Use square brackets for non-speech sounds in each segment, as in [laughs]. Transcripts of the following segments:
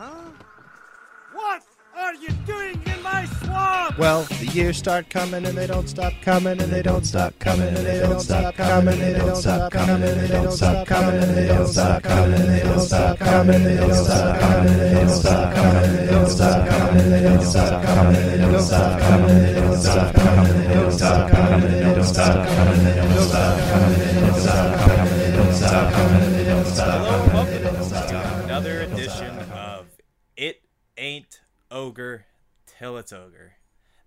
Huh? What are you doing in my swamp? Well, the years start coming and they don't stop coming and they don't stop coming and they don't stop coming and they don't stop coming and they don't stop coming and they don't stop coming and they don't stop coming and they don't stop coming and they don't stop coming and they don't stop coming and they don't stop coming and they don't stop coming and they don't stop coming and they don't stop coming and they don't stop coming and they don't stop coming and they don't stop coming and they don't stop coming and they don't stop coming Ogre Till It's Ogre.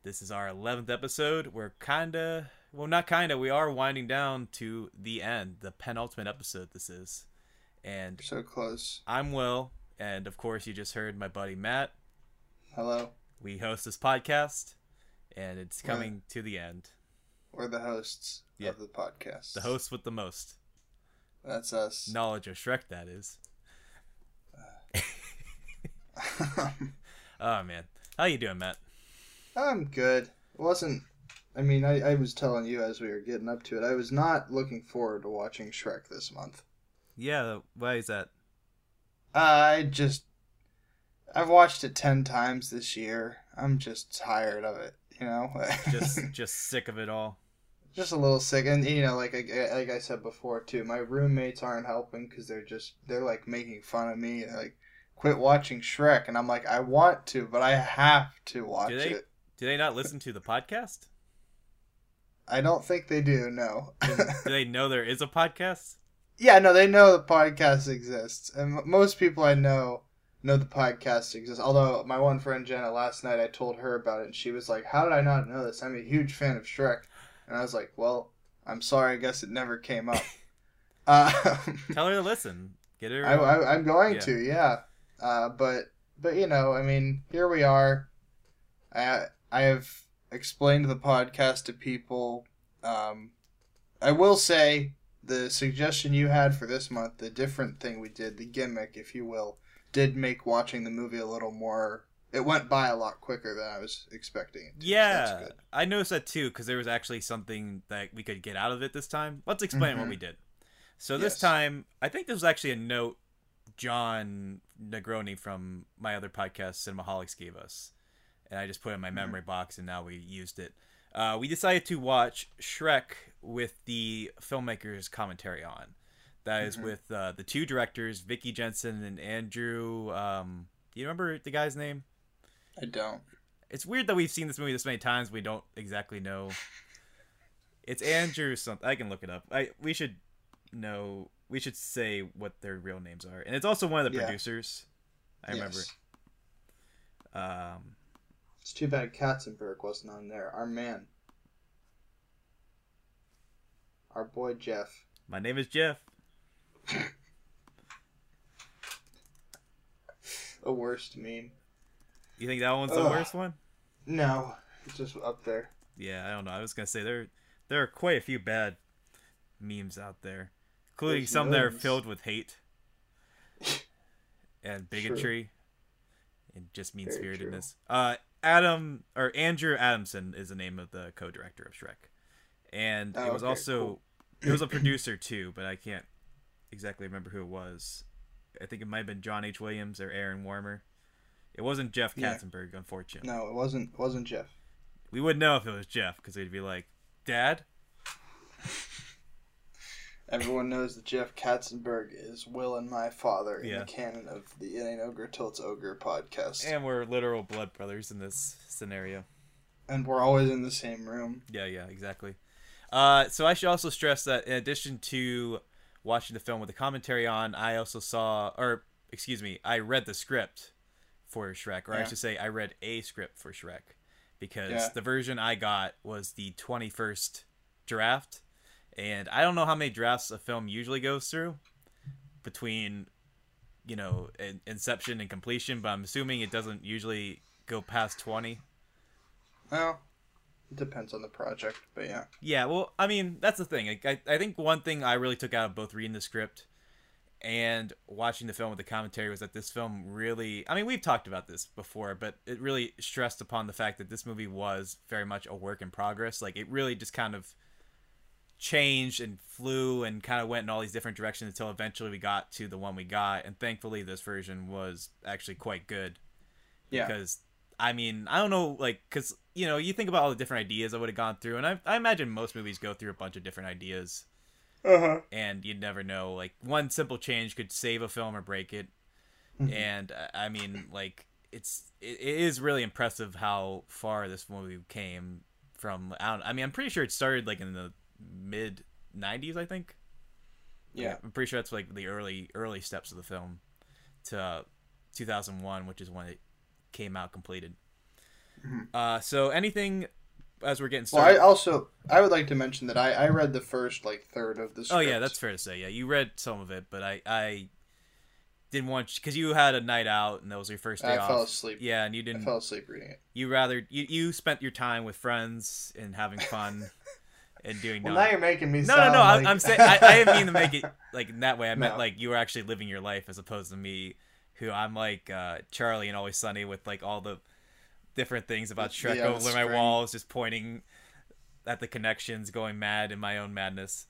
This is our 11th episode. We're kinda, well, not kinda, we are winding down to the end, the penultimate episode this is. And So close. I'm Will, and of course, you just heard my buddy Matt. Hello. We host this podcast, and it's coming to the end. We're the hosts Yeah. of the podcast. The host with the most That's us. knowledge of Shrek, that is. Uh. [laughs] Um, Oh, man. How you doing, Matt? I'm good. It wasn't. I mean, I, I was telling you as we were getting up to it, I was not looking forward to watching Shrek this month. Yeah, why is that? I just. I've watched it 10 times this year. I'm just tired of it, you know? [laughs] Just, just sick of it all. just a little sick and you know like I, like I said before too my roommates aren't helping because they're just they're like making fun of me They're like quit watching Shrek and I'm like I want to but I have to watch Do they- it Do they not listen to the podcast? I don't think they do no Do they know there is a podcast? [laughs] yeah no they know the podcast exists and m- most people I know know the podcast exists although my one friend Jenna last night I told her about it and she was like how did I not know this I'm a huge fan of Shrek and I was like well I'm sorry I guess it never came up uh, [laughs] [laughs] Tell her to listen. Get her. I, I, I'm going Yeah. to, yeah. Uh, but but you know, I mean, here we are. I I have explained the podcast to people. Um, I will say the suggestion you had for this month, the different thing we did, the gimmick, if you will, did make watching the movie a little more. It went by a lot quicker than I was expecting it. to, yeah, good. I noticed that too because there was actually something that we could get out of it this time. Let's explain what Mhm. we did. So this Yes. time, I think there was actually a note Jon Negroni from my other podcast, Cinemaholics, gave us, and I just put it in my memory box, and now we used it. Uh, we decided to watch Shrek with the filmmaker's commentary on. That is Mhm. with uh, the two directors, Vicky Jenson and Andrew. Um, do you remember the guy's name? I don't. It's weird that we've seen this movie this many times. We don't exactly know. [laughs] It's Andrew something. I can look it up. I we should know. We should say what their real names are, and it's also one of the Yeah. producers. I remember. Um, It's too bad Katzenberg wasn't on there. Our man. Our boy Jeff. my name is Jeff. [laughs] The worst meme. You think that one's the worst one? No, it's just up there. Yeah, I don't know. I was gonna say there there are quite a few bad memes out there, including some that are filled with hate and [laughs] bigotry and just mean spiritedness. Uh, Adam or Andrew Adamson is the name of the co-director of Shrek, and Oh, it was okay, also cool. it was a producer too, but I can't exactly remember who it was. I think it might have been John H. Williams or Aron Warner. It wasn't Jeff Yeah. Katzenberg, unfortunately. No, it wasn't. It wasn't Jeff. We would know if it was Jeff because we'd be like, "Dad." [laughs] Everyone knows that Jeff Katzenberg is Will and my father in Yeah. the canon of the It Ain't Ogre Till It's Ogre podcast, And we're literal blood brothers in this scenario. and we're always in the same room. Yeah, yeah, exactly. Uh, so I should also stress that in addition to watching the film with the commentary on, I also saw, or excuse me, I read the script for Shrek, or I should say, I read a script for Shrek, because Yeah. the version I got was the 21st draft, and I don't know how many drafts a film usually goes through between, you know, in- inception and completion, but I'm assuming it doesn't usually go past 20. Well, it depends on the project, but yeah. Yeah, well, I mean, that's the thing. I, I think one thing I really took out of both reading the script and watching the film with the commentary was that this film really I mean, we've talked about this before, but it really stressed upon the fact that this movie was very much a work in progress. Like it really just kind of changed and flew and kind of went in all these different directions until eventually we got to the one we got. And thankfully this version was actually quite good. Yeah. because i mean i don't know like because you know you think about all the different ideas i would have gone through and I, I imagine most movies go through a bunch of different ideas. Uh-huh. and you'd never know like one simple change could save a film or break it. And uh, i mean like it's it, it is really impressive how far this movie came from I, don't, I mean i'm pretty sure it started like in the mid 90s i think Yeah. i'm pretty sure that's like the early early steps of the film to uh, 2001 which is when it came out completed uh so anything as we're getting Mm-hmm. Well, I also I would like to mention that I, I read the first like third of the Oh yeah, that's fair to say. Yeah, you read some of it, but I I didn't want because you had a night out and that was your first day off. I off. fell asleep. Yeah, and you didn't. fell asleep reading it. You rather you you spent your time with friends and having fun [laughs] and doing. Well, non- now you're making me. no, no, no. Like... I'm, [laughs] saying I, I didn't mean to make it like in that way. I meant No. like you were actually living your life as opposed to me, who I'm like uh, Charlie and Always Sunny with like all the different things about The- Shrek the over my walls, just pointing at the connections, going mad in my own madness.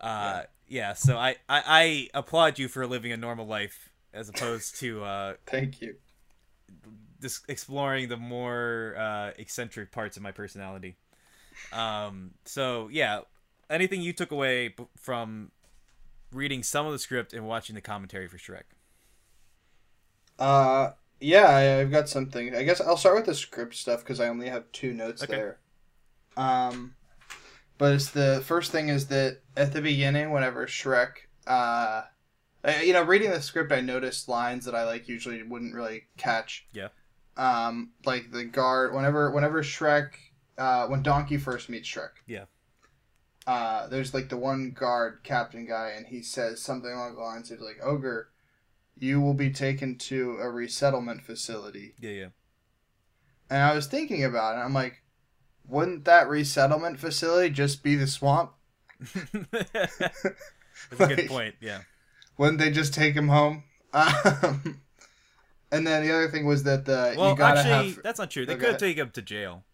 Uh, yeah. So I, I I applaud you for living a normal life as opposed to uh, Thank you. just exploring the more uh, eccentric parts of my personality. Um, so yeah, anything you took away b- from reading some of the script and watching the commentary for Shrek? Uh, yeah, I, I've got something. I guess I'll start with the script stuff because I only have two notes Okay. there. Um, but it's the first thing is that at the beginning, whenever Shrek, uh, I, you know, reading the script, I noticed lines that I like usually wouldn't really catch. Yeah. Um, like the guard, whenever whenever Shrek, uh, when Donkey first meets Shrek. Yeah. Uh, there's like the one guard captain guy, and he says something along the lines of like, "Ogre, you will be taken to a resettlement facility." Yeah, yeah. And I was thinking about it. I'm like, wouldn't that resettlement facility just be the swamp? [laughs] [laughs] That's a good point. Yeah. Wouldn't they just take him home? Um, and then the other thing was that the Well, actually, have that's not true. They Okay. could take him to jail,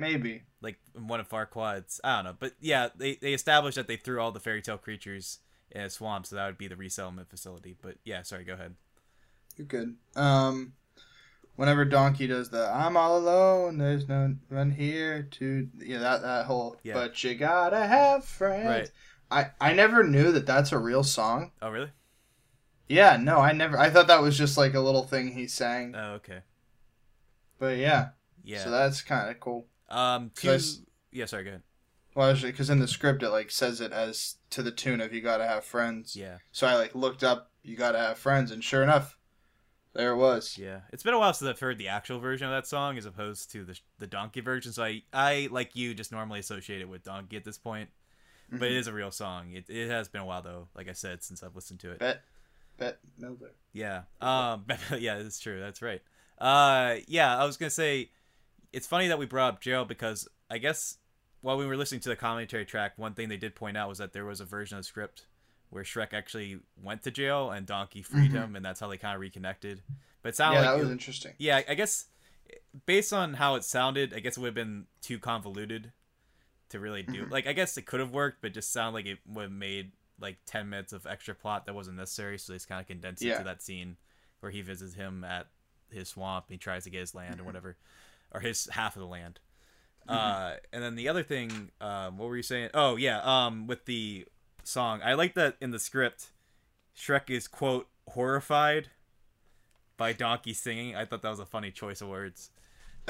maybe like one of our quads. I don't know, but yeah, they they established that they threw all the fairy tale creatures in a swamp, so that would be the resettlement facility. But yeah, sorry, go ahead. you're good. Um, whenever Donkey does the "I'm all alone, there's no one here to," yeah, that that whole. Yeah. But you gotta have friends. Right. I I never knew that that's a real song. Oh, really? Yeah, no, I never. I thought that was just like a little thing he sang. Oh, okay. But yeah, Yeah. so that's kind of cool. Um. I s- Yeah. Sorry. Go ahead. Well, because in the script it like says it as to the tune of "You gotta have friends." Yeah. So I like looked up "You gotta have friends," and sure enough, there it was. Yeah, it's been a while since I've heard the actual version of that song as opposed to the the Donkey version. So I, I like you, just normally associate it with Donkey at this point. But it Mhm. is a real song. It, it has been a while though, like I said, since I've listened to it. Bet, Bette Midler. Yeah. Um. [laughs] yeah, that's true. That's right. Uh. Yeah, I was gonna say, it's funny that we brought up jail because I guess while we were listening to the commentary track, one thing they did point out was that there was a version of the script where Shrek actually went to jail and Donkey freed Mhm. him, and that's how they kind of reconnected. But it sounded Yeah, like that it- was interesting. yeah, I guess based on how it sounded, I guess it would have been too convoluted to really do. Mhm. Like, I guess it could have worked, but just sounded like it would have made like ten minutes of extra plot that wasn't necessary. So they just kind of condensed it to that scene where he visits him at his swamp. And he tries to get his land or Mhm. whatever, or his half of the land. Mm-hmm. Uh, and then the other thing, um, what were you saying? Oh yeah, um, with the song, I like that in the script, Shrek is quote horrified by Donkey singing. I thought that was a funny choice of words [laughs]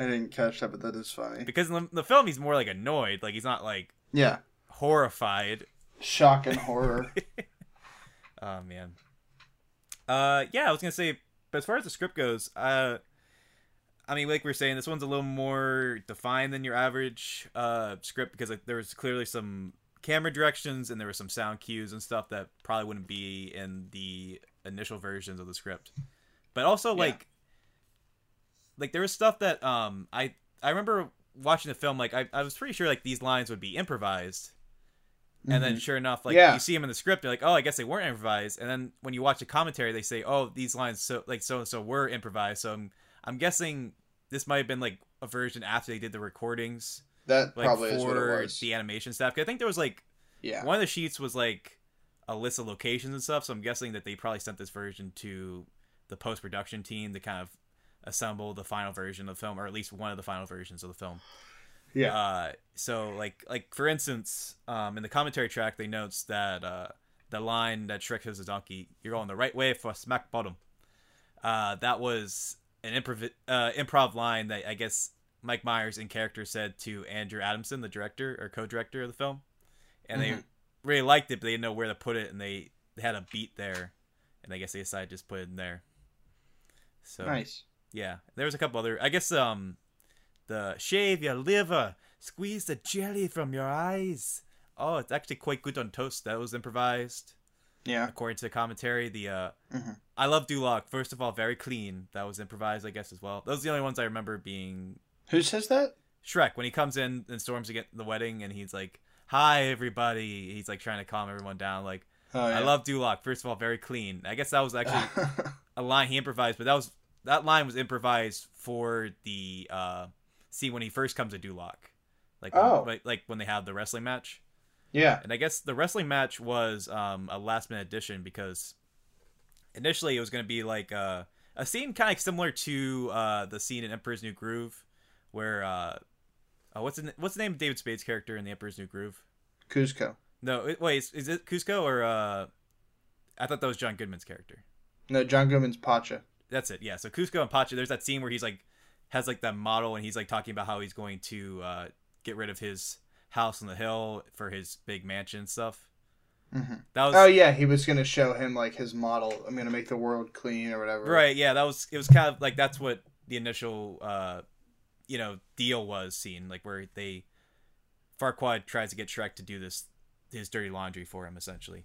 I didn't catch that, but that is funny. because in the, the film he's more like annoyed, like he's not like Yeah, horrified. shock and horror. [laughs] Oh man. Uh, yeah, I was gonna say, but as far as the script goes, uh, I mean, like we are saying, this one's a little more defined than your average uh script because like, there was clearly some camera directions and there were some sound cues and stuff that probably wouldn't be in the initial versions of the script. But also Yeah. like, like there was stuff that um I I remember watching the film like I I was pretty sure like these lines would be improvised and then Mhm. sure enough like Yeah. you see them in the script you're like oh i guess they weren't improvised and then when you watch the commentary they say oh these lines so like so and so were improvised so i'm i'm guessing this might have been like a version after they did the recordings That like probably for the animation stuff. I think there was like yeah. one of the sheets was like a list of locations and stuff. So I'm guessing that they probably sent this version to the post production team to kind of assemble the final version of the film, or at least one of the final versions of the film. Yeah. Uh, so like like for instance, um, in the commentary track, they notes that uh, the line that Shrek says to Donkey, "You're going the right way for smack bottom." Uh, that was an improv uh, improv line that I guess Mike Myers in character said to Andrew Adamson, the director or co-director of the film, and they Mhm. really liked it, but they didn't know where to put it, and they, they had a beat there, and I guess they decided to just put it in there. So nice. yeah, there was a couple other. I guess um, the shave your liver, squeeze the jelly from your eyes. Oh, it's actually quite good on toast. That was improvised, Yeah. according to the commentary. The uh, Mhm. I love Duloc. First of all, very clean. That was improvised, I guess, as well. Those are the only ones I remember being Who says that? Shrek when he comes in and storms against the wedding, and he's like, "Hi, everybody." He's like trying to calm everyone down. Like, Oh, I love Duloc. First of all, very clean. I guess that was actually [laughs] a line he improvised, but that was that line was improvised for the uh, scene when he first comes to Duloc, like Oh. like, like when they have the wrestling match. Yeah. And I guess the wrestling match was um, a last minute addition because initially it was going to be like uh, a scene kind of similar to uh, the scene in Emperor's New Groove, where uh, uh, what's the, what's the name of David Spade's character in the Emperor's New Groove? Kuzco. No, it, wait, is, is it Kuzco or uh, I thought that was John Goodman's character. No, John Goodman's Pacha. That's it. Yeah. So Kuzco and Pacha, there's that scene where he's like has like that model and he's like talking about how he's going to uh, get rid of his house on the hill for his big mansion stuff. Mhm. That was Oh yeah, he was gonna show him like his model. I'm gonna make the world clean or whatever. right. Yeah, that was it was kind of like that's what the initial uh, you know deal was seen like where they Farquaad tries to get Shrek to do this his dirty laundry for him essentially.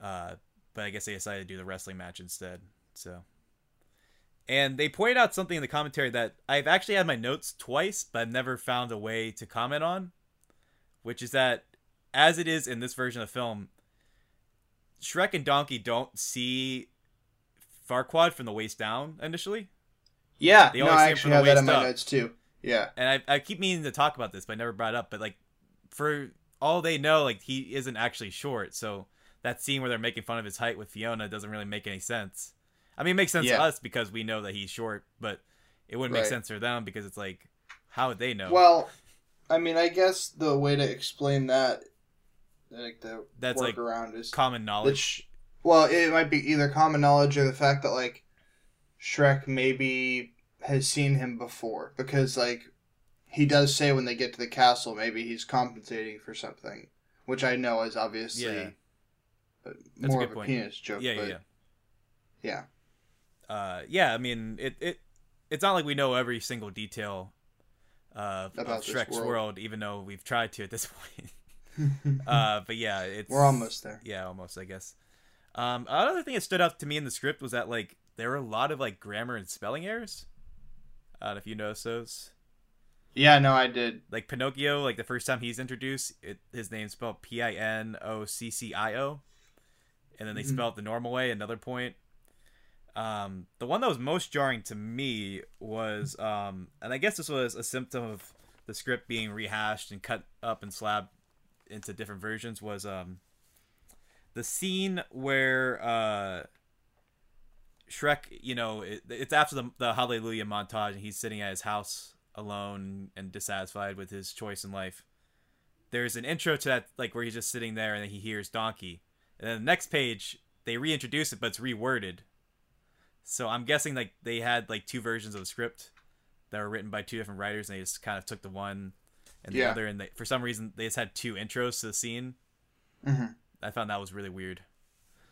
Uh, but I guess they decided to do the wrestling match instead. So. And they pointed out something in the commentary that I've actually had my notes twice, but I've never found a way to comment on, which is that as it is in this version of the film, Shrek and Donkey don't see Farquaad from the waist down initially. Yeah. They no, I actually have that in my up. notes too. Yeah. And I, I keep meaning to talk about this, but I never brought it up. But like, for all they know, like he isn't actually short. So that scene where they're making fun of his height with Fiona doesn't really make any sense. I mean, it makes sense Yeah. to us because we know that he's short, but it wouldn't make sense for them because it's like, how would they know? Well, I mean, I guess the way to explain that, like the That's, like, workaround is common knowledge. sh- well, it might be either common knowledge or the fact that like Shrek maybe has seen him before because like he does say when they get to the castle maybe he's compensating for something, which I know is obviously Yeah. a more good of a point. penis joke. yeah, yeah, but yeah. yeah. uh, yeah, I mean, it, it it's not like we know every single detail uh, of About this Shrek's world. world. even though we've tried to at this [laughs] point. [laughs] uh, but yeah, it's We're almost there. Yeah, almost, I guess. Um, another thing that stood out to me in the script was that like there were a lot of like grammar and spelling errors. I don't know if you noticed those. Yeah, no, I did. Like Pinocchio, like the first time he's introduced, it, his name's spelled P I N O C C I O, and then they Mhm. spell it the normal way. Another point. Um, the one that was most jarring to me was, um, and I guess this was a symptom of the script being rehashed and cut up and slabbed into different versions. Was um, the scene where uh, Shrek, you know, it, it's after the, the Hallelujah montage, and he's sitting at his house alone and dissatisfied with his choice in life. There's an intro to that, like where he's just sitting there and then he hears Donkey, and then the next page they reintroduce it, but it's reworded. So I'm guessing like they had like two versions of the script that were written by two different writers, and they just kind of took the one and the Yeah. other, and they, for some reason they just had two intros to the scene. hmm I found that was really weird.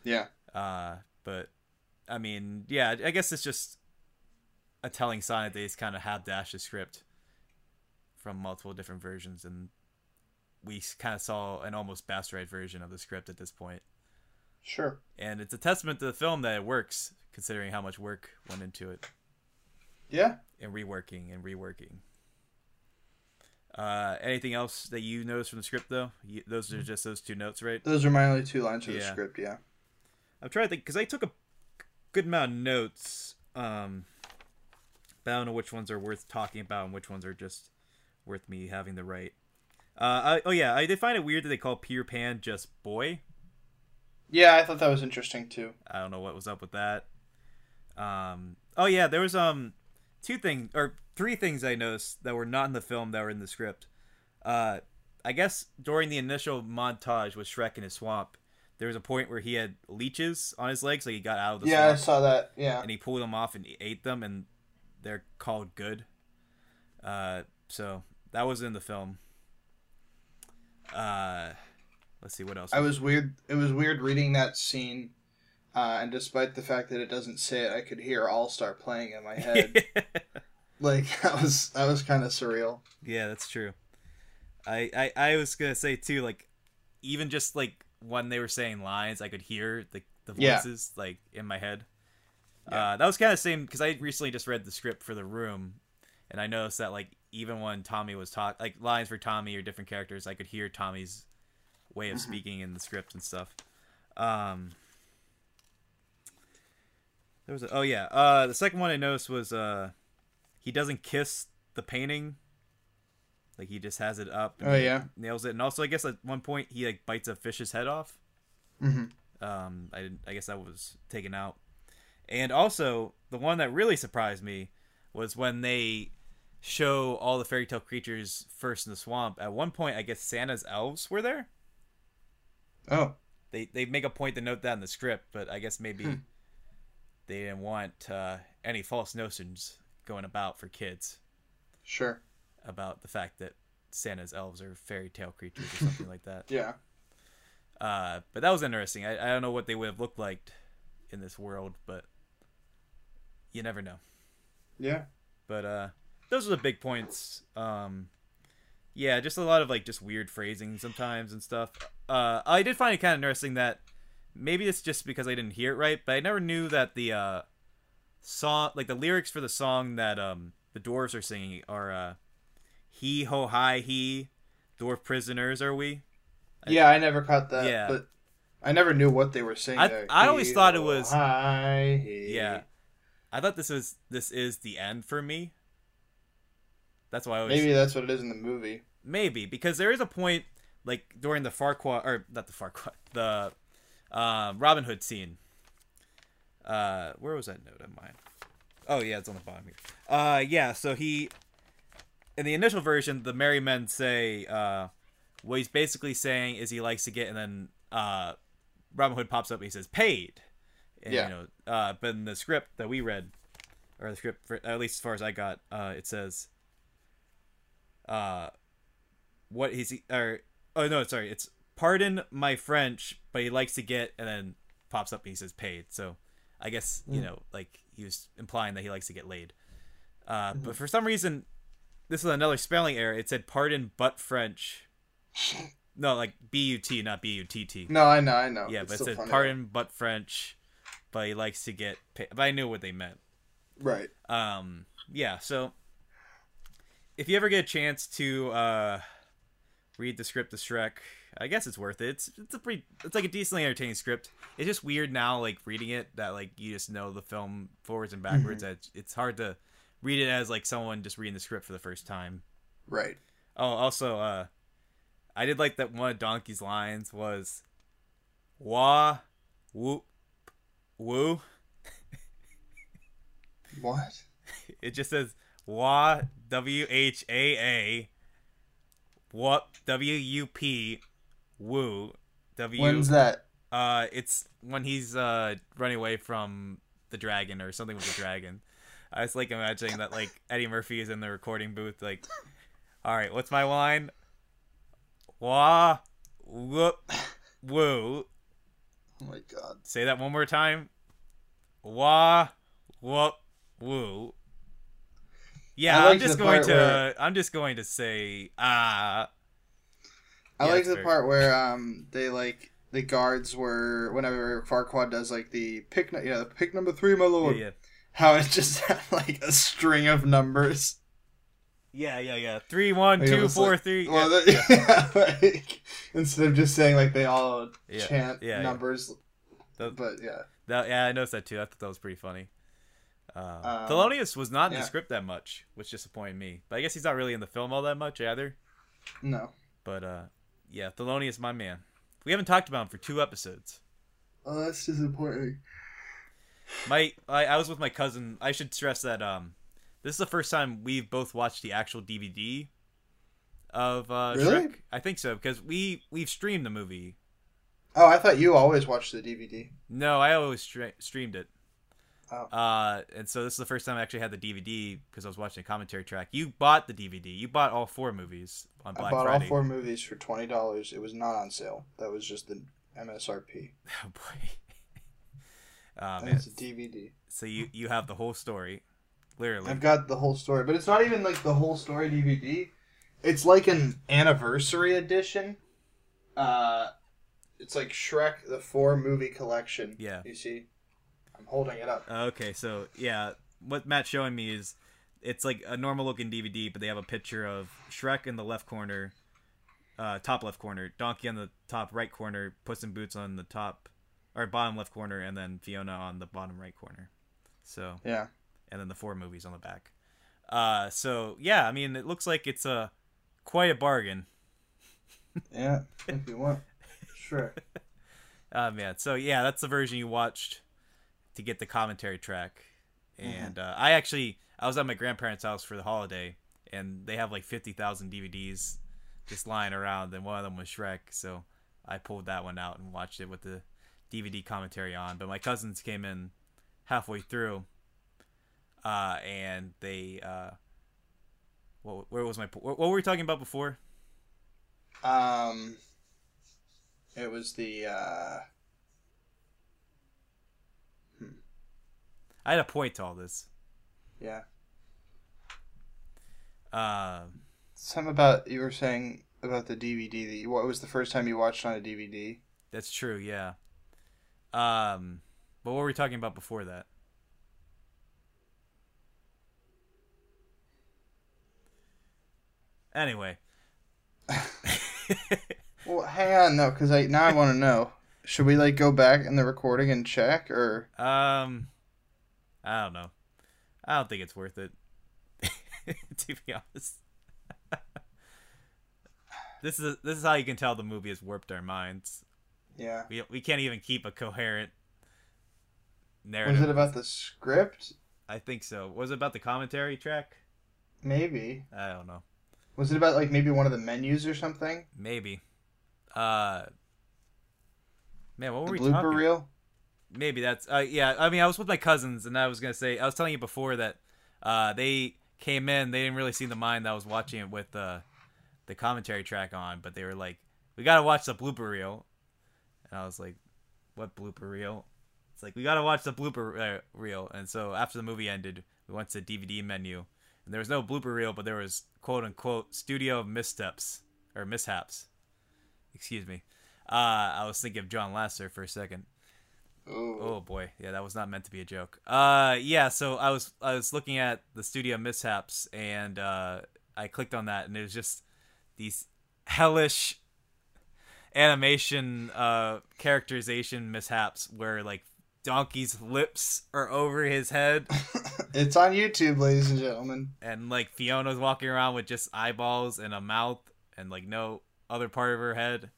Yeah. Uh, but I mean, yeah, I guess it's just a telling sign that they just kind of habdash the script from multiple different versions, and we kind of saw an almost bastardized version of the script at this point. Sure. And it's a testament to the film that it works, considering how much work went into it, Yeah. and reworking and reworking. Uh, anything else that you noticed from the script, though? You, those are just those two notes, right? Those are my only two lines of the script. Yeah. I'm trying to think because I took a good amount of notes. Um, but I don't know which ones are worth talking about and which ones are just worth me having the right. Uh, I, oh yeah, I did find it weird that they call Peter Pan just boy. Yeah, I thought that was interesting too. I don't know what was up with that. Um. Oh yeah, there was um two things or three things I noticed that were not in the film that were in the script. Uh, I guess during the initial montage with Shrek in his swamp, there was a point where he had leeches on his legs, like he got out of the yeah, I saw that. Yeah. and he pulled them off and he ate them, and they're called good. Uh, so that was in the film. Uh, let's see what else. I was weird. It was weird reading that scene, uh, and despite the fact that it doesn't say it, I could hear All Star playing in my head. [laughs] like [laughs] that was that was kind of surreal. Yeah, that's true. I, I I was gonna say too, like even just like when they were saying lines, I could hear the the Yeah. voices like in my head. Uh, that was kind of same because I recently just read the script for the room, and I noticed that like even when Tommy was talk like lines for Tommy or different characters, I could hear Tommy's way of speaking in the script and stuff. Um, there was a, oh yeah, uh, the second one I noticed was uh, he doesn't kiss the painting. Like he just has it up. And Oh, yeah? nails it. And also, I guess at one point he like bites a fish's head off. Mhm. Um, I didn't. I guess that was taken out. And also, the one that really surprised me was when they show all the fairy tale creatures first in the swamp. At one point, I guess Santa's elves were there. Oh, They they make a point to note that in the script, but I guess maybe Hmm. They didn't want uh, any false notions going about for kids sure. about the fact that Santa's elves are fairy tale creatures or something like that. [laughs] Yeah. Uh, but that was interesting. I, I don't know what they would have looked like in this world, but you never know. Yeah. But uh, those are the big points. Um, yeah, just a lot of like just weird phrasing sometimes and stuff. Uh, I did find it kind of interesting that maybe it's just because I didn't hear it right, but I never knew that the uh, song, like the lyrics for the song that um, the dwarves are singing, are uh, "He ho hi he, dwarf prisoners are we." Yeah, I never caught that. Yeah. But I never knew what they were saying. I- there. I always thought it was- Hi. hey. Yeah, I thought this was this is the end for me. That's why I was Maybe that's what it is in the movie. maybe because there is a point like during the Farquaad or not the Farquaad [laughs] the uh, Robin Hood scene. Uh, where was that note of mine? Oh yeah, it's on the bottom here. Uh, yeah. So he in the initial version, the Merry Men say uh, what he's basically saying is he likes to get, and then uh, Robin Hood pops up and he says paid. And, Yeah. You know, uh, but in the script that we read, or the script, for, at least as far as I got, uh, it says, uh, what he's or oh no, sorry, it's pardon my French, but he likes to get, and then pops up and he says paid. So I guess you know, like he was implying that he likes to get laid. Uh, But for some reason, this is another spelling error. It said pardon but French. No, like B U T, not B U T T. No, I know, I know. Yeah, It's but it said funny. pardon but French, but he likes to get paid. But I knew what they meant. Right. Um, yeah, so if you ever get a chance to uh, read the script of Shrek, I guess it's worth it. It's it's a pretty it's like a decently entertaining script. It's just weird now, like reading it, that like you just know the film forwards and backwards. That it's hard to read it as like someone just reading the script for the first time. Right. Oh, also, uh, I did like that one of Donkey's lines was, "Wah, whoop, woo." What? [laughs] It just says Wah W H A A Whoop W U P Woo W When's that? uh it's when he's uh running away from the dragon or something with the dragon. I was like imagining that like Eddie Murphy is in the recording booth like Alright, what's my line? Wah whoop woo. Oh my god. Say that one more time. Wah whoop woo. Yeah, I'm just going to where- I'm just going to say ah I Yeah, like the very- part where um they like the guards were whenever Farquaad does like the pick nu- yeah the pick number three my lord yeah. how it just [laughs] had like a string of numbers Yeah, yeah, yeah. Three, one, Like, two, four, like- three. well, yeah, the- [laughs] yeah, like, instead of just saying like they all Yeah, chant yeah, yeah. numbers The- but yeah That, yeah, I noticed that too. I thought that was pretty funny. Uh, Um, Thelonious was not in yeah. the script that much, which disappointed me. But I guess he's not really in the film all that much either. No. But uh, yeah, Thelonious, my man. We haven't talked about him for two episodes. Oh, that's disappointing. My I, I was with my cousin. I should stress that um, this is the first time we've both watched the actual DVD of uh, Really? Shrek. I think so because we we've streamed the movie. Oh, I thought you always watched the DVD. No, I always stre- streamed it. Oh. Uh, and so this is the first time I actually had the DVD because I was watching a commentary track. You bought the DVD. You bought all four movies on Black I bought Friday. all four movies for twenty dollars. It was not on sale. That was just the MSRP. [laughs] Oh boy. [laughs] Man. it's a DVD. So you you have the whole story, literally. I've got the whole story, but it's not even like the whole story DVD. It's like an anniversary edition. Uh, it's like Shrek the four movie collection. Yeah. You see, I'm holding it up. Okay, so yeah, what Matt's showing me is it's like a normal looking DVD, but they have a picture of Shrek in the left corner, uh, top left corner, Donkey on the top right corner, Puss in Boots on the top or bottom left corner, and then Fiona on the bottom right corner. So Yeah. and then the four movies on the back. Uh, so yeah, I mean, it looks like it's a quite a bargain. Yeah. If you want, Shrek. Oh [laughs] man, so yeah, that's the version you watched to get the commentary track. And uh, I actually I was at my grandparents' house for the holiday, and they have like fifty thousand DVDs just lying around, and one of them was Shrek. So I pulled that one out and watched it with the DVD commentary on. But my cousins came in halfway through, uh, and they uh, what, where was my what were we talking about before? Um, it was the uh, I had a point to all this. yeah. Um. Something about you were saying about the DVD. That you, what was the first time you watched on a DVD? That's true, yeah. Um, but what were we talking about before that? Anyway, [laughs] Well, hang on, no, because I now I want to know. Should we like go back in the recording and check, or um, I don't know. I don't think it's worth it. [laughs] to be honest, this is this is how you can tell the movie has warped our minds. yeah? We we can't even keep a coherent narrative. Was it about the script? I think so. Was it about the commentary track? Maybe. I don't know. Was it about like maybe one of the menus or something? Maybe. Uh Man, what were The we blooper talking? reel. Maybe that's uh yeah, I mean I was with my cousins and I was to say I was telling you before that uh they came in, they didn't really see the mind that I was watching it with uh the commentary track on, but they were like, "We got to watch the blooper reel." And I was like, "What blooper reel?" It's like, "We got to watch the blooper uh, reel." And so after the movie ended, we went to the DVD menu and there was no blooper reel, but there was quote unquote studio missteps or mishaps. Excuse me. Uh, I was thinking of John Lasseter for a second. Ooh. Oh boy, yeah, that was not meant to be a joke. Uh, yeah, so I was I was looking at the studio mishaps and uh, I clicked on that and it was just these hellish animation uh characterization mishaps where like Donkey's lips are over his head [laughs] it's on YouTube, ladies and gentlemen. and like Fiona's walking around with just eyeballs and a mouth and like no other part of her head.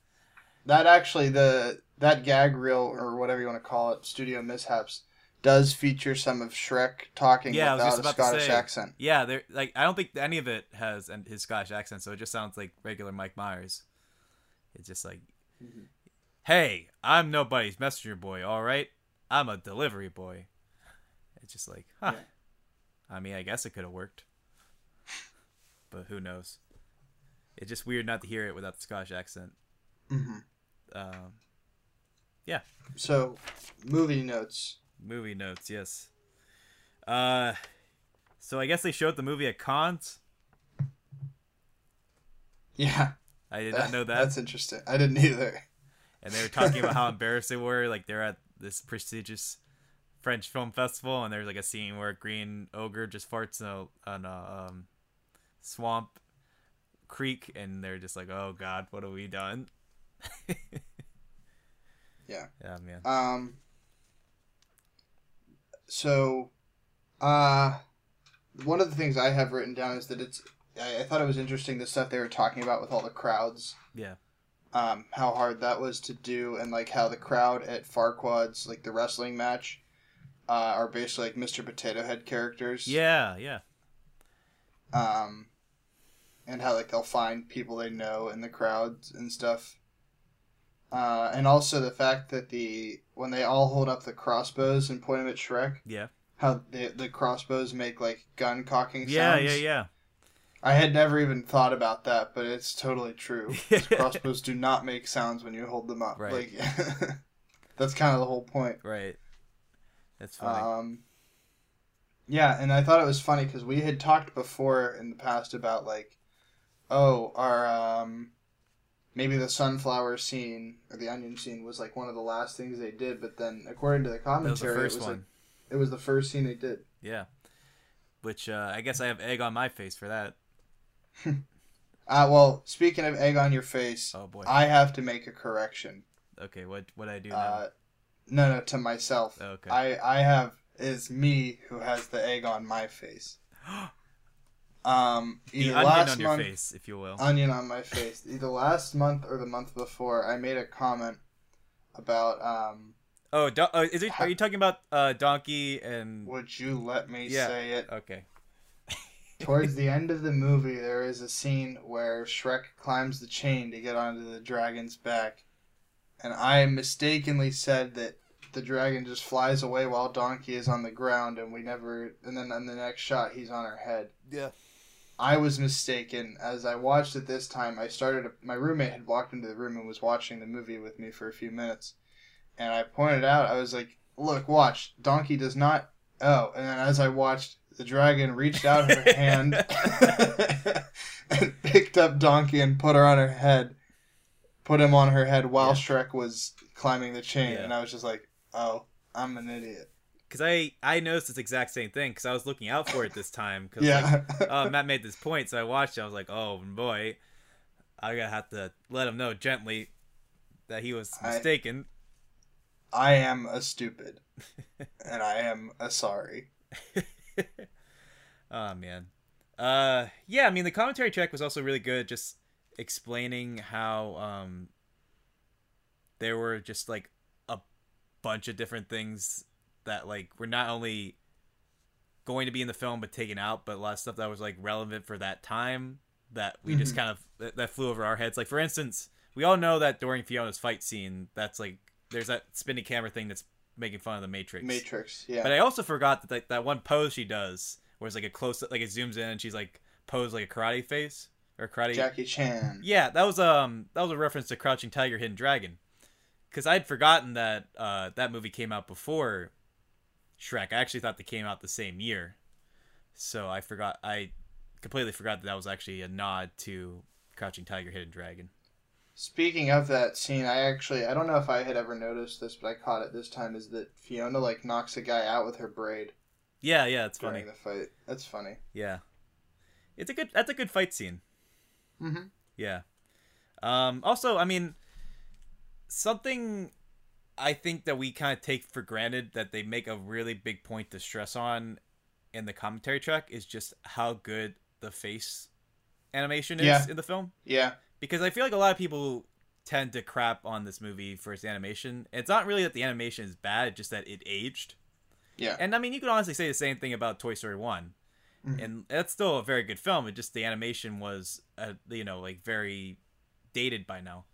That actually the that gag reel or whatever you want to call it, studio mishaps, does feature some of Shrek talking Yeah, I was without just a about to Scottish say. accent. Yeah, there like I don't think any of it has an, his Scottish accent, so it just sounds like regular Mike Myers. It's just like, "Hey, I'm nobody's messenger boy, all right? I'm a delivery boy." It's just like, huh. I mean, I guess it could have worked, but who knows? It's just weird not to hear it without the Scottish accent. hmm Um, yeah, So, movie notes. movie notes, yes. Uh, so I guess they showed the movie at Cannes. Yeah, I did not know [laughs] that. That's interesting. I didn't either. and they were talking about how [laughs] embarrassed they were. Like they're at this prestigious French film festival, and there's like a scene where a green ogre just farts in a, on a um, swamp creek, and they're just like, "Oh God, what have we done?" [laughs] Yeah. Yeah, man. Um. So, Uh, one of the things I have written down is that it's. I, I thought it was interesting the stuff they were talking about with all the crowds. Yeah. Um, how hard that was to do, and like how the crowd at Farquaad's like the wrestling match, uh, are basically like Mr. Potato Head characters. Yeah, yeah. Um, and how like they'll find people they know in the crowds and stuff. Uh, and also the fact that the when they all hold up the crossbows and point them at Shrek, Yeah. how the the crossbows make like gun cocking Yeah, sounds. yeah, yeah. Yeah. I had never even thought about that, but it's totally true. [laughs] crossbows do not make sounds when you hold them up. Right. Like [laughs] that's kind of the whole point. Right. That's funny. Um, yeah, and I thought it was funny because we had talked before in the past about like, oh, our um, maybe the sunflower scene or the onion scene was like one of the last things they did, but then according to the that was the commentary, first it was one. like it was the first scene they did. Yeah. Which uh, I guess I have egg on my face for that. [laughs] Uh, well, speaking of egg on your face, Oh boy. I have to make a correction. Okay, what what I do now? Uh, no, no, to myself. okay. I I have is me who has the egg on my face. [gasps] [gasps] Um, the onion last on your month, face, if you will. onion on my face. Either last month or the month before, I made a comment about um. oh, do- uh, is it? Are you talking about uh, donkey and? Would you let me Yeah. say it? Okay. [laughs] Towards the end of the movie, there is a scene where Shrek climbs the chain to get onto the dragon's back, and I mistakenly said that the dragon just flies away while Donkey is on the ground, and we never. And then in the next shot, he's on her head. Yeah. I was mistaken. As I watched it this time, I started. My roommate had walked into the room and was watching the movie with me for a few minutes, and I pointed out. I was like, "Look, watch. Donkey does not." Oh, and then as I watched, the dragon reached out her [laughs] hand [laughs] and picked up Donkey and put her on her head, put him on her head while Yeah. Shrek was climbing the chain, Yeah. and I was just like, "Oh, I'm an idiot." Because I I noticed this exact same thing because I was looking out for it this time. Cause Yeah. Like, uh, [laughs] Matt made this point, so I watched it. I was like, oh boy, I gotta have to let him know gently that he was I- mistaken. I am a stupid, [laughs] and I am a sorry. [laughs] oh man. Uh yeah, I mean the commentary track was also really good just explaining how um there were just like a bunch of different things that like were not only going to be in the film but taken out, but a lot of stuff that was like relevant for that time that we just Mhm. kind of that, that flew over our heads. Like for instance, we all know that during Fiona's fight scene, that's like there's that spinning camera thing that's making fun of the Matrix. Matrix, yeah. But I also forgot that that, that one pose she does, where it's like a close, like it zooms in and she's like posed like a karate face or karate. Jackie Chan. Yeah, that was um that was a reference to Crouching Tiger, Hidden Dragon, because I'd forgotten that uh that movie came out before Shrek. I actually thought they came out the same year, so I forgot. I completely forgot that that was actually a nod to Crouching Tiger, Hidden Dragon. Speaking of that scene, I actually I don't know if I had ever noticed this, but I caught it this time. Is that Fiona like knocks a guy out with her braid Yeah, yeah, it's funny. the fight? That's funny. Yeah, it's a good. That's a good fight scene. Mm-hmm. Yeah. Um, also, I mean, something I think that we kind of take for granted that they make a really big point to stress on in the commentary track is just how good the face animation is Yeah. in the film. Yeah. Because I feel like a lot of people tend to crap on this movie for its animation. It's not really that the animation is bad, just that it aged. Yeah. And I mean, you could honestly say the same thing about Toy Story 1 Mhm. and that's still a very good film. It just the animation was, uh, you know, like very dated by now.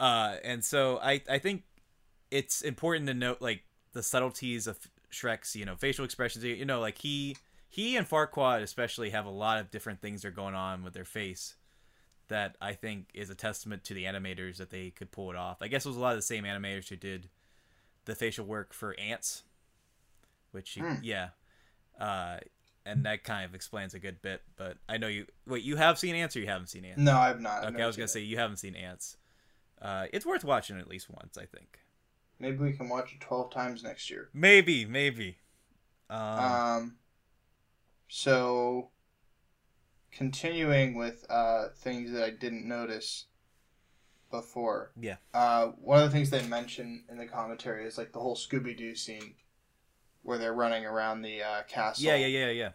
Uh, and so I I think it's important to note like the subtleties of Shrek's you know facial expressions. You know, like he he and Farquaad especially have a lot of different things that are going on with their face that I think is a testament to the animators that they could pull it off. I guess it was a lot of the same animators who did the facial work for Antz, which you, Hmm. yeah, uh, and that kind of explains a good bit. But I know you wait, you have seen Antz or you haven't seen Antz? No, I've not. Okay, I was gonna seen say you haven't seen Antz. Uh, it's worth watching at least once, I think. Maybe we can watch it twelve times next year. Maybe, maybe. Um, Um. So, continuing with uh, things that I didn't notice before. Yeah. Uh, one of the things they mention in the commentary is like the whole Scooby Doo scene, where they're running around the uh, castle. Yeah, yeah, yeah, yeah.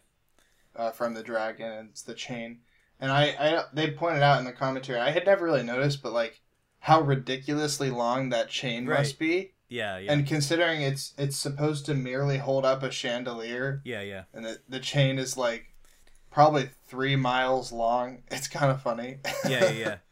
uh, from the dragon and it's the chain. And I, I they pointed out in the commentary I had never really noticed, but like how ridiculously long that chain Right. must be. Yeah, yeah. And considering it's it's supposed to merely hold up a chandelier, yeah, yeah. and the the chain is like probably three miles long, [laughs] it's kind of funny. yeah, yeah, yeah. [laughs]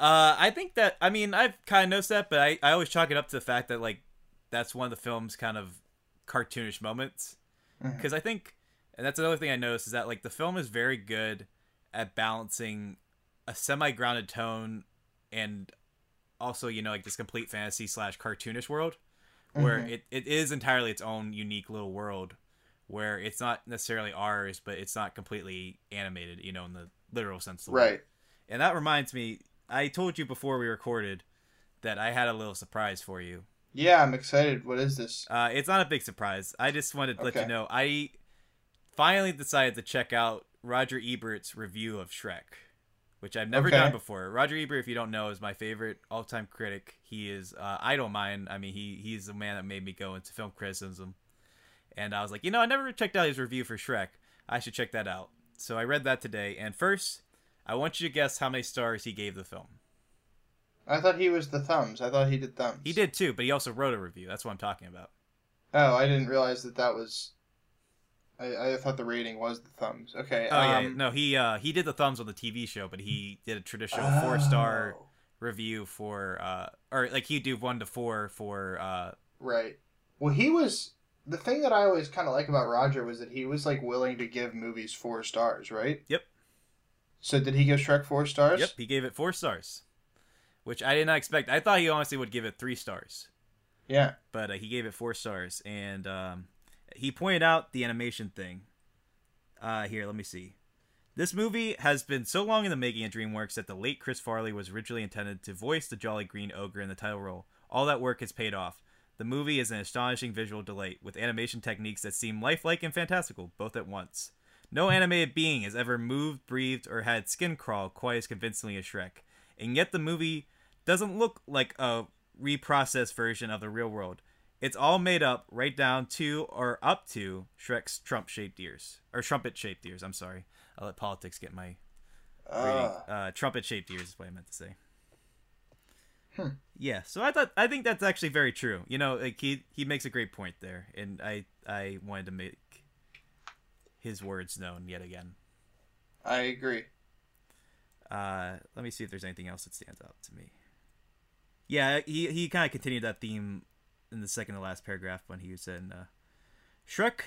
Uh, I think that I mean I've kind of noticed that, but I, I always chalk it up to the fact that like that's one of the film's kind of cartoonish moments because I think, and that's another thing I noticed is that like the film is very good at balancing a semi-grounded tone and also you know like this complete fantasy slash cartoonish world where Mhm. it, it is entirely its own unique little world where it's not necessarily ours but it's not completely animated you know in the literal sense of the word. right. And that reminds me, I told you before we recorded that I had a little surprise for you. Yeah, I'm excited. What is this? Uh, it's not a big surprise. I just wanted to let you know I finally decided to check out Roger Ebert's review of Shrek, which I've never Okay. done before. Roger Ebert, if you don't know, is my favorite all-time critic. He is. Uh, I don't mind. I mean, he he's the man that made me go into film criticism. And I was like, you know, I never checked out his review for Shrek. I should check that out. So I read that today. And first, I want you to guess how many stars he gave the film. I thought he was the thumbs. I thought he did thumbs. He did too, but he also wrote a review. That's what I'm talking about. Oh, I didn't realize that that was. I, I thought the rating was the thumbs. Okay. Oh yeah, um, no, he uh he did the thumbs on the TV show, but he did a traditional four star oh, review for uh or like he'd do one to four for uh Right. Well, he was the thing that I always kind of like about Roger was that he was like willing to give movies four stars, right? Yep. So did he give Shrek four stars? yep he gave it four stars, which I did not expect. I thought he honestly would give it three stars, Yeah. but uh, he gave it four stars, and um, he pointed out the animation thing. Uh, here, let me see. This movie has been so long in the making at DreamWorks that the late Chris Farley was originally intended to voice the Jolly Green Ogre in the title role. All that work has paid off. The movie is an astonishing visual delight, with animation techniques that seem lifelike and fantastical, both at once. No animated being has ever moved, breathed, or had skin crawl quite as convincingly as Shrek. And yet the movie doesn't look like a reprocessed version of the real world. It's all made up right down to or up to Shrek's trump shaped ears. Or trumpet shaped ears, I'm sorry. I'll let politics get my. Uh, Uh, trumpet shaped ears is what I meant to say. Hmm. Yeah, so I thought I think that's actually very true. You know, like he he makes a great point there, and I I wanted to make his words known yet again. I agree. Uh, let me see if there's anything else that stands out to me. Yeah, he he kind of continued that theme in the second to last paragraph when he said, uh, "Shrek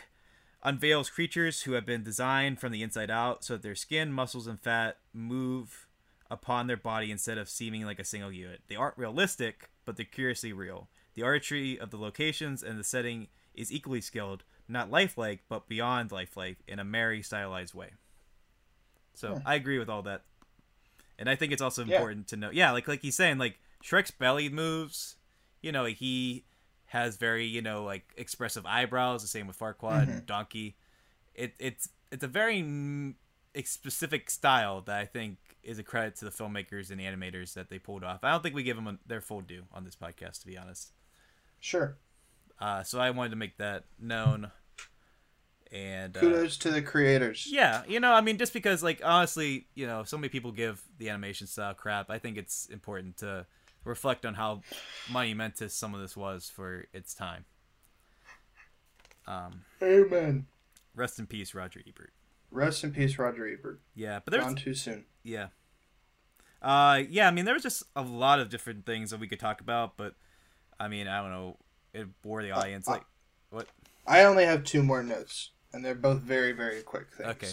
unveils creatures who have been designed from the inside out, so that their skin, muscles, and fat move upon their body instead of seeming like a single unit. They aren't realistic, but they're curiously real. The artistry of the locations and the setting is equally skilled, not lifelike, but beyond lifelike in a merry, stylized way." So Hmm. I agree with all that, and I think it's also Yeah. important to know. Yeah, like like he's saying, like Shrek's belly moves. You know, he has very you know like expressive eyebrows. The same with Farquaad and Donkey. It it's it's a very specific style that I think is a credit to the filmmakers and animators that they pulled off. I don't think we give them a, their full due on this podcast, to be honest. Sure. Uh, so I wanted to make that known. And uh, Kudos to the creators. yeah, you know, I mean, just because, like, honestly, you know, so many people give the animation style crap. I think it's important to reflect on how monumentous some of this was for its time. Um, Amen. rest in peace, Roger Ebert. Rest in peace, Roger Ebert. Yeah, but there's Gone too soon. yeah, uh, yeah. I mean, there was just a lot of different things that we could talk about, but I mean, I don't know, it bore the audience. uh, Like, what? I only have two more notes, and they're both very, very quick things. Okay.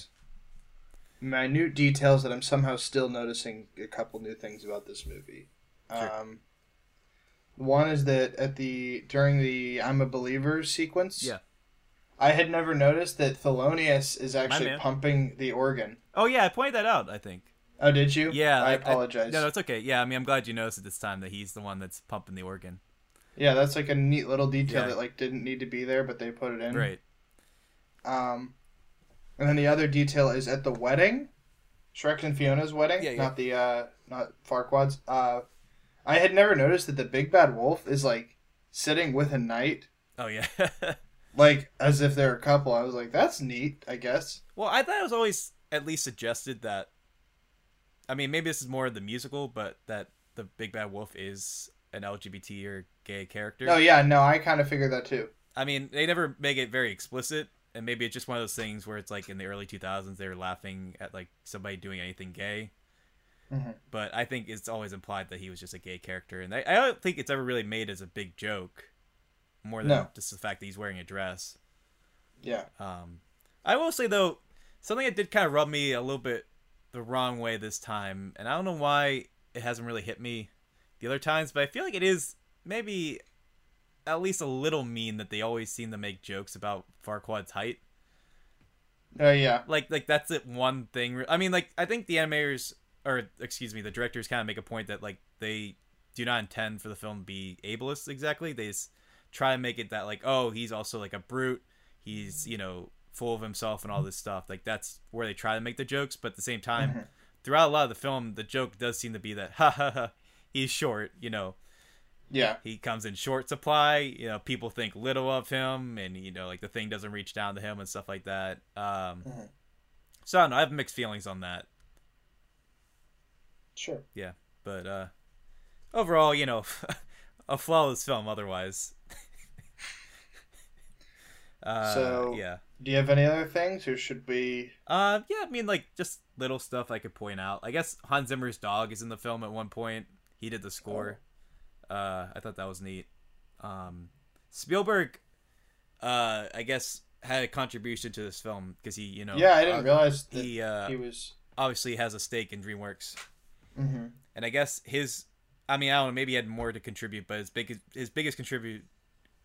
Minute details that I'm somehow still noticing a couple new things about this movie. Sure. Um, one is that at the during the "I'm a Believer" sequence, Yeah. I had never noticed that Thelonious is actually pumping the organ. Oh yeah, I pointed that out. I think. Oh, did you? Yeah, I like, apologize. no, no, it's okay. Yeah, I mean, I'm glad you noticed at this time that he's the one that's pumping the organ. Yeah, that's like a neat little detail Yeah. that like didn't need to be there, but they put it in. Right. Um, and then the other detail is at the wedding, Shrek and Fiona's wedding, Yeah, yeah. not the uh, not Farquaad's. Uh, I had never noticed that the big bad wolf is like sitting with a knight, Oh yeah. [laughs] like as if they're a couple. I was like, that's neat. I guess. Well, I thought it was always at least suggested that. I mean, maybe this is more of the musical, but that the Big Bad Wolf is an LGBT or gay character. Oh yeah, no, I kind of figured that too. I mean, they never make it very explicit, and maybe it's just one of those things where it's like in the early 2000s they were laughing at like somebody doing anything gay. Mhm. But I think it's always implied that he was just a gay character, and I, I don't think it's ever really made as a big joke, more than No. just the fact that he's wearing a dress. Yeah. Um, I will say though, something that did kind of rub me a little bit the wrong way this time, and I don't know why it hasn't really hit me the other times, but I feel like it is maybe at least a little mean that they always seem to make jokes about Farquaad's height. Oh yeah. Like, like that's it one thing. I mean, like I think the animators, or excuse me, the directors kind of make a point that like they do not intend for the film to be ableist exactly. They just try to make it that like, oh, he's also like a brute. He's you know full of himself and all this stuff. Like that's where they try to make the jokes, but at the same time, Mhm. throughout a lot of the film, the joke does seem to be that ha ha ha, he's short. You know, Yeah. he comes in short supply. You know, people think little of him, and you know, like the thing doesn't reach down to him and stuff like that. Um, Mhm. so I don't know. I have mixed feelings on that, Sure. Yeah, but uh, overall, you know, [laughs] a flawless film. Otherwise, [laughs] uh, So- yeah, Do you have any other things, or should we? uh, yeah. I mean, like just little stuff I could point out. I guess Hans Zimmer's dog is in the film at one point. He did the score. Uh, I thought that was neat. Um, Spielberg, uh, I guess had a contribution to this film because he, you know, yeah, I didn't uh, realize that he uh, he was. obviously has a stake in DreamWorks, hmm and I guess his, I mean, I don't know, maybe he had more to contribute, but his big, his biggest contribute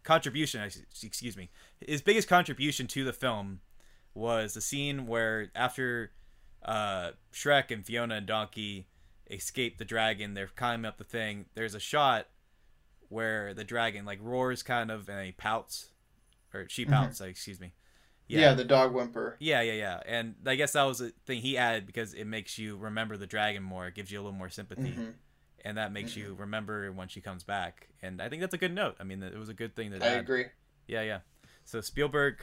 contribution, excuse me, his biggest contribution to the film was the scene where after uh, Shrek and Fiona and Donkey escape the dragon, they're climbing up the thing. There's a shot where the dragon like roars kind of and he pouts, or she pouts, like, excuse me. Yeah. the dog whimper. Yeah, yeah, yeah. And I guess that was a thing he added because it makes you remember the dragon more. It gives you a little more sympathy. hmm And that makes you remember when she comes back. And I think that's a good note. I mean, it was a good thing that I agree. Yeah, yeah. So Spielberg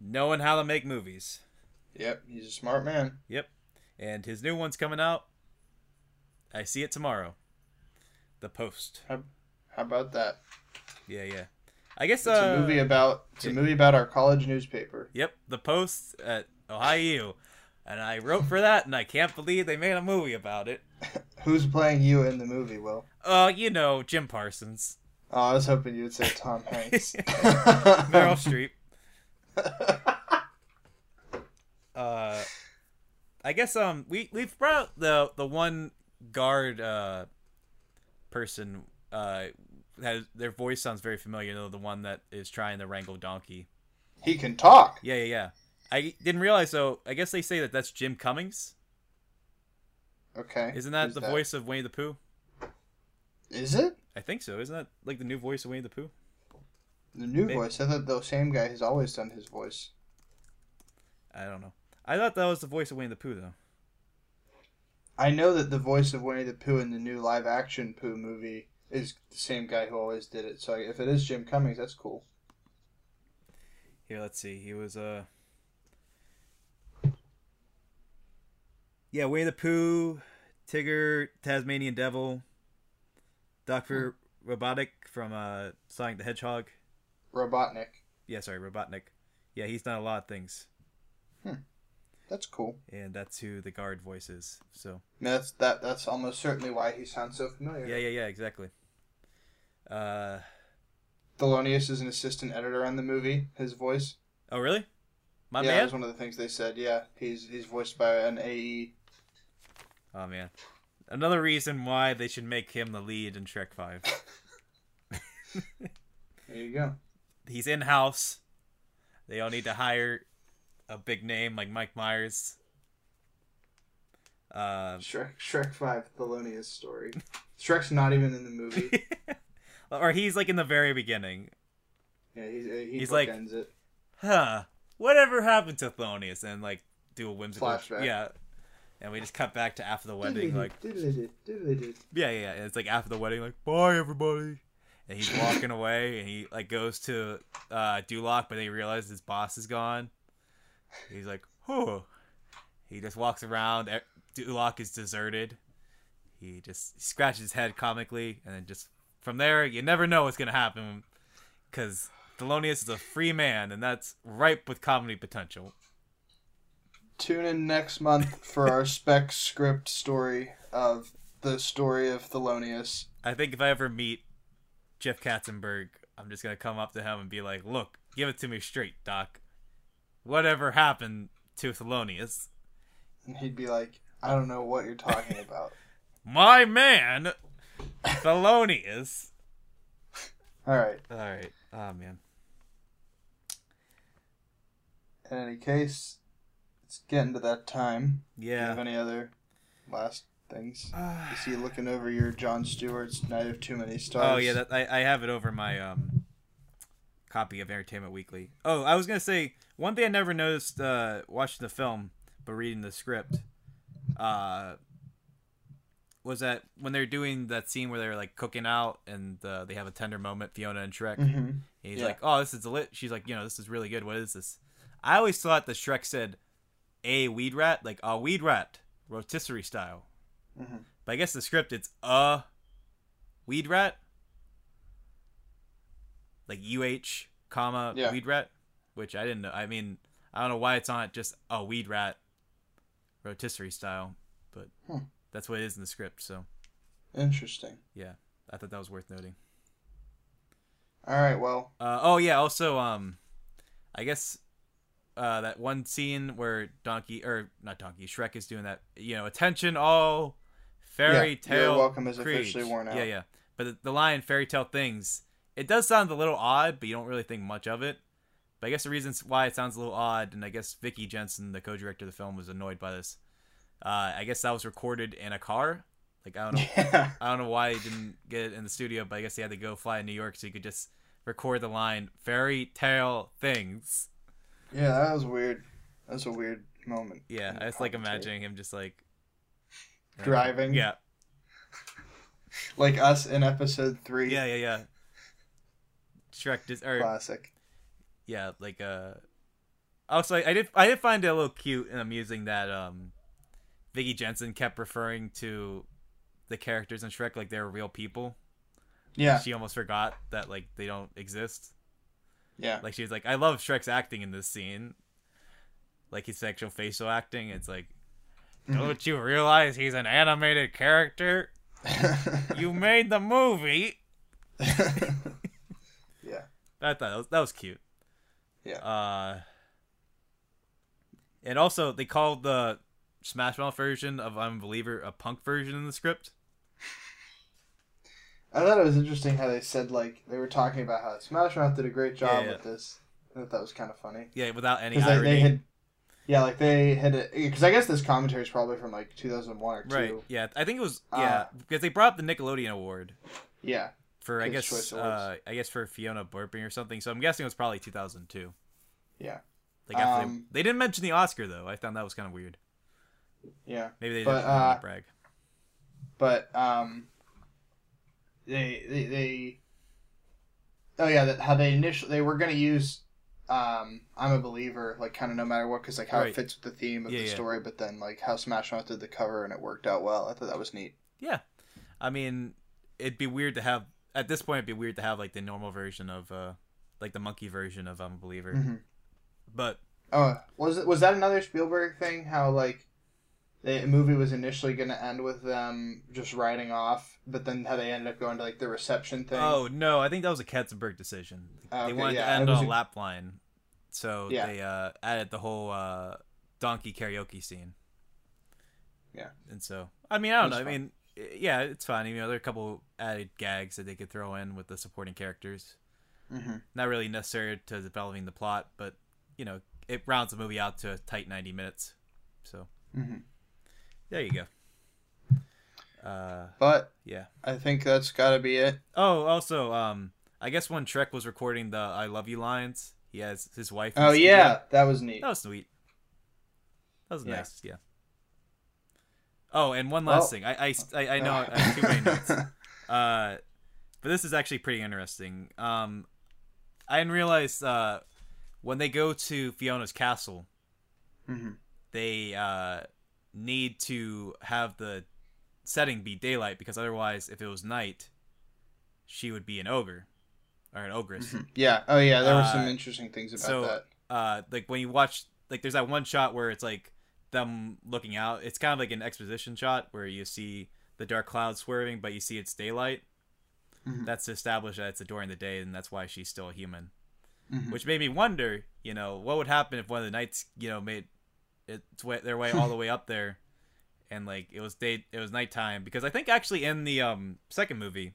knowing how to make movies. Yep, he's a smart man. Yep. And his new one's coming out. I see it tomorrow. The Post. How about that? Yeah, yeah. I guess It's uh, a movie about. It's a movie about our college newspaper. Yep, The Post at Ohio. And I wrote for that, and I can't believe they made a movie about it. [laughs] Who's playing you in the movie? Will? Uh, you know, Jim Parsons, Oh, I was hoping you would say Tom Hanks. [laughs] Meryl [laughs] Streep. Uh, I guess um we we've brought the the one guard uh person uh has their voice sounds very familiar though the one that is trying to wrangle donkey. he can talk. Yeah, yeah, yeah. I didn't realize though. I guess they say that that's Jim Cummings. Okay. Isn't that Who's the voice of Winnie the Pooh? Is it I think so. Isn't that like the new voice of Winnie the Pooh? the new Maybe. voice? I thought the same guy has always done his voice. I don't know. I thought that was the voice of Winnie the Pooh though. I know that the voice of Winnie the Pooh in the new live action Pooh movie is the same guy who always did it. So if it is Jim Cummings, that's cool. Here, let's see. He was uh Yeah, Winnie the Pooh, Tigger, Tasmanian Devil, Doctor Robotic from uh Sonic the Hedgehog. Robotnik. Yeah, sorry, Robotnik. Yeah, he's done a lot of things, That's cool. and that's who the guard voice is. So That's that. That's almost certainly why he sounds so familiar. yeah, yeah, yeah, exactly. Uh Thelonious is an assistant editor on the movie. His voice. oh, really? My yeah, man. was one of the things they said. Yeah, he's he's voiced by an. AE. Oh man, another reason why they should make him the lead in Shrek Five. [laughs] [laughs] There you go. he's in house. They don't need to hire a big name like Mike Myers. Uh, Shrek Shrek Five Thelonious story. Shrek's not even in the movie. [laughs] or he's like in the very beginning. Yeah, he's he He's like- it. Huh? Whatever happened to Thelonious? And like do a whimsical Flashback. Yeah. And we just cut back to after the wedding, like yeah, yeah, yeah. And it's like after the wedding, like bye everybody. and he's walking away, and he like goes to uh, Duloc, but then he realizes his boss is gone. He's like, "Oh." He just walks around. Duloc is deserted. He just scratches his head comically, and then just from there, you never know what's gonna happen, because Thelonious is a free man, and that's ripe with comedy potential. Tune in next month for our [laughs] spec script story of the story of Thelonious. I think if I ever meet Jeff Katzenberg, I'm just gonna come up to him and be like, "Look, give it to me straight, Doc. Whatever happened to Thelonious? And he'd be like, I don't know what you're talking [laughs] about. My man, Thelonious." All right. All right. Oh man. In any case, it's getting to that time. Yeah. Do you have any other last things? You see, looking over your Jon Stewart's Night of Too Many Stars. Oh yeah, that, I I have it over my um copy of Entertainment Weekly. Oh, I was gonna say one thing I never noticed uh, watching the film, but reading the script, uh, was that when they're doing that scene where they're like cooking out and uh, they have a tender moment, Fiona and Shrek. hmm And he's Yeah. like, "Oh, this is lit." She's like, "You know, this is really good. What is this?" I always thought that Shrek said a weed rat, like a weed rat, rotisserie style. Mhm. But I guess the script it's a weed rat, like UH comma Yeah. weed rat, which I didn't know. I mean, I don't know why it's on it. just a weed rat, rotisserie style, but Hmm. That's what it is in the script. So Interesting. yeah, I thought that was worth noting. All right. Well, Uh, oh yeah. Also, um, I guess uh, that one scene where Donkey or not Donkey Shrek is doing that. You know, attention all fairy Yeah, tale. your welcome is creeds. officially worn out. Yeah, yeah. But the, the line fairy tale things, it does sound a little odd, but you don't really think much of it. But I guess the reasons why it sounds a little odd, and I guess Vicky Jenson, the co-director of the film, was annoyed by this. Uh, I guess that was recorded in a car. Like I don't know. [laughs] yeah. I don't know why he didn't get it in the studio, but I guess he had to go fly to New York so he could just record the line "fairy tale things." Yeah, that was weird. That was a weird moment. Yeah, in I just like imagining him just like Driving? Yeah, [laughs] Like us in episode three. yeah, yeah, yeah. Shrek just or Classic. yeah, like uh. Also, I did I did find it a little cute and amusing that um, Vicky Jenson kept referring to the characters in Shrek like they're real people. Yeah. She almost forgot that like they don't exist. Yeah. Like she was like, I love Shrek's acting in this scene. Like his actual facial acting. It's like, Mhm. don't you realize he's an animated character? [laughs] You made the movie. [laughs] yeah. I thought that was, that was cute. Yeah. Uh, and also they called the Smash Mouth version of I'm a Believer a punk version in the script. I thought it was interesting how they said like they were talking about how Smash Mouth did a great job Yeah, yeah. with this. I thought that was kind of funny Yeah, without any they, irony. they had, yeah, like they had because I guess this commentary is probably from like 2001 or two. right. Yeah, I think it was yeah Uh, because they brought up the Nickelodeon award. Yeah. for I guess uh, I guess for Fiona burping or something. So I'm guessing it was probably 2002. Yeah. Like after Um, they, they didn't mention the Oscar though. I found that was kind of weird. Yeah. Maybe they But, want uh, to brag. but um they they, they oh yeah that, how they initially they were gonna use um i'm a believer like kind of no matter what because like how Right. it fits with the theme of Yeah, the yeah. story but then like how smash mouth did the cover and it worked out well i thought that was neat Yeah, I mean, it'd be weird to have at this point. It'd be weird to have like the normal version of uh, like the monkey version of I'm a Believer. Mhm. But oh was it was that another spielberg thing how like the movie was initially going to end with them just riding off but then how they ended up going to like the reception thing oh no, I think that was a Katzenberg decision. Ah, they wanted yeah, to end on a a- lap line, so Yeah. they uh, added the whole uh, donkey karaoke scene. Yeah. and so I mean, I don't know. was I mean, yeah, it's fine. You know, there are a couple added gags that they could throw in with the supporting characters. hmm not really necessary to developing the plot, but you know, it rounds the movie out to a tight 90 minutes. So hmm there you go. Uh, but yeah. i think that's got to be it Oh, also, um, I guess when Trek was recording the "I love you" lines, he has his wife. oh studio. yeah that was neat that was sweet. That was Yeah. nice. Yeah. Oh, and one last Well- thing. I I, I, I know I have too many notes. [laughs] Uh, but this is actually pretty interesting. Um, I didn't realize uh, when they go to Fiona's castle, Mhm. they uh, need to have the setting be daylight because otherwise, if it was night, she would be an ogre or an ogress. Yeah. Oh yeah. There were some Uh, interesting things about so that. uh like when you watch like there's that one shot where it's like them looking out it's kind of like an exposition shot where you see the dark clouds swerving but you see it's daylight Mhm. that's to establish that it's during the day and that's why she's still a human Mhm. which made me wonder you know what would happen if one of the knights you know made its way their way all the [laughs] way up there and like it was day it was nighttime because i think actually in the um second movie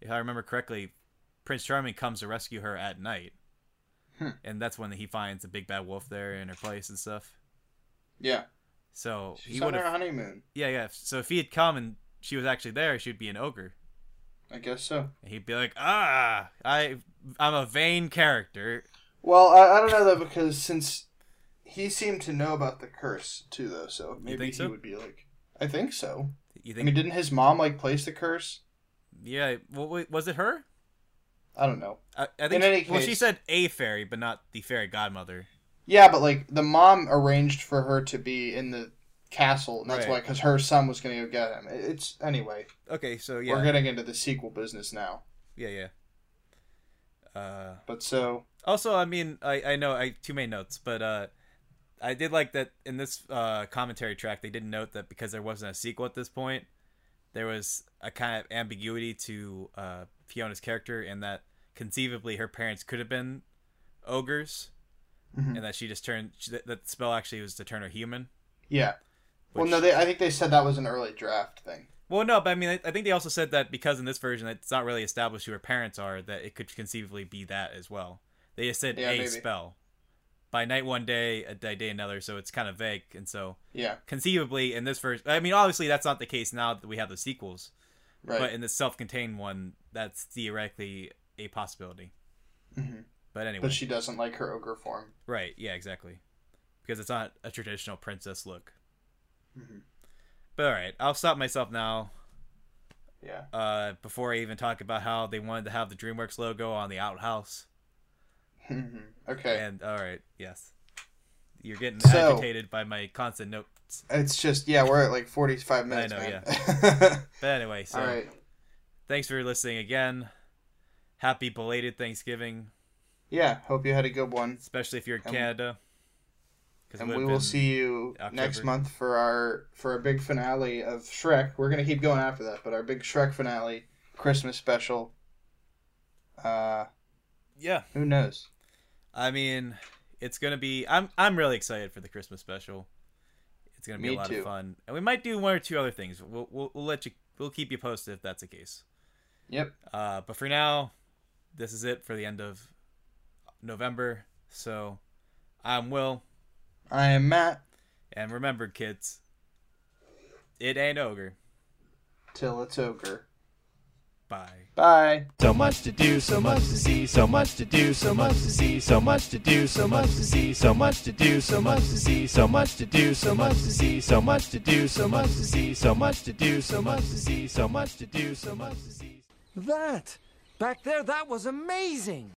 if i remember correctly prince charming comes to rescue her at night Hmm. and that's when he finds the big bad wolf there in her place and stuff Yeah. so She's he on would have honeymoon. yeah yeah so if he had come and she was actually there she'd be an ogre I guess so. and he'd be like ah i i'm a vain character Well, I, I don't know though because since he seemed to know about the curse too, though, so maybe he so? would be like. I think so. you think? I mean, didn't his mom like place the curse? yeah well, was it her I don't know. I, I think In any she, well, she said a fairy, but not the fairy godmother. Yeah, but like the mom arranged for her to be in the castle, and that's Right. why because her son was going to go get him. It's anyway. Okay, so yeah, We're getting into the sequel business now, yeah, yeah. Uh, but so also, I mean, I I know I two main notes, but uh, I did like that in this uh commentary track they did note that because there wasn't a sequel at this point, there was a kind of ambiguity to uh Fiona's character, and that conceivably her parents could have been ogres, Mhm. and that she just turned she, that, that spell actually was to turn her human. yeah. well, no, they I think they said that was an early draft thing. Well, no, but I mean, I, I think they also said that because in this version it's not really established who her parents are, that it could conceivably be that as well. They just said Yeah, a maybe. spell. By night one day, a day, day another, so it's kind of vague. And so Yeah, conceivably in this version, I mean, obviously that's not the case now that we have the sequels, right. but in the self-contained one, that's theoretically a possibility. Mhm. But anyway, But she doesn't like her ogre form. right? Yeah, exactly. Because it's not a traditional princess look. Mm-hmm. But all right, I'll stop myself now. Yeah. uh, before I even talk about how they wanted to have the DreamWorks logo on the outhouse. Mhm. [laughs] okay. And all right, yes, you're getting So- agitated by my constant notes. It's just yeah, we're at like forty five minutes. I know, man. [laughs] But anyway, so All right. thanks for listening again. Happy belated Thanksgiving, Yeah. Hope you had a good one. especially if you're in And- Canada. and we will see you October. next month for our for our big finale of Shrek. We're gonna keep going after that, but our big Shrek finale, Christmas special. Uh, Yeah, who knows? I mean, it's gonna be. I'm I'm really excited for the Christmas special. It's gonna be Me a lot too. of fun, and we might do one or two other things. We'll, we'll we'll let you. We'll keep you posted if that's the case. Yep. Uh, but for now, this is it for the end of November. So I'm Will, I am Matt. and remember, kids, it ain't ogre. Till it's ogre. Bye. Bye. So much to do, so much to see, so much to do, so much to see, so much to do, so much to see, so much to do, so much to see, so much to do, so much to see, so much to do, so much to see, so much to do, so much to see, so much to do, so much to see. That! Back there, that was amazing!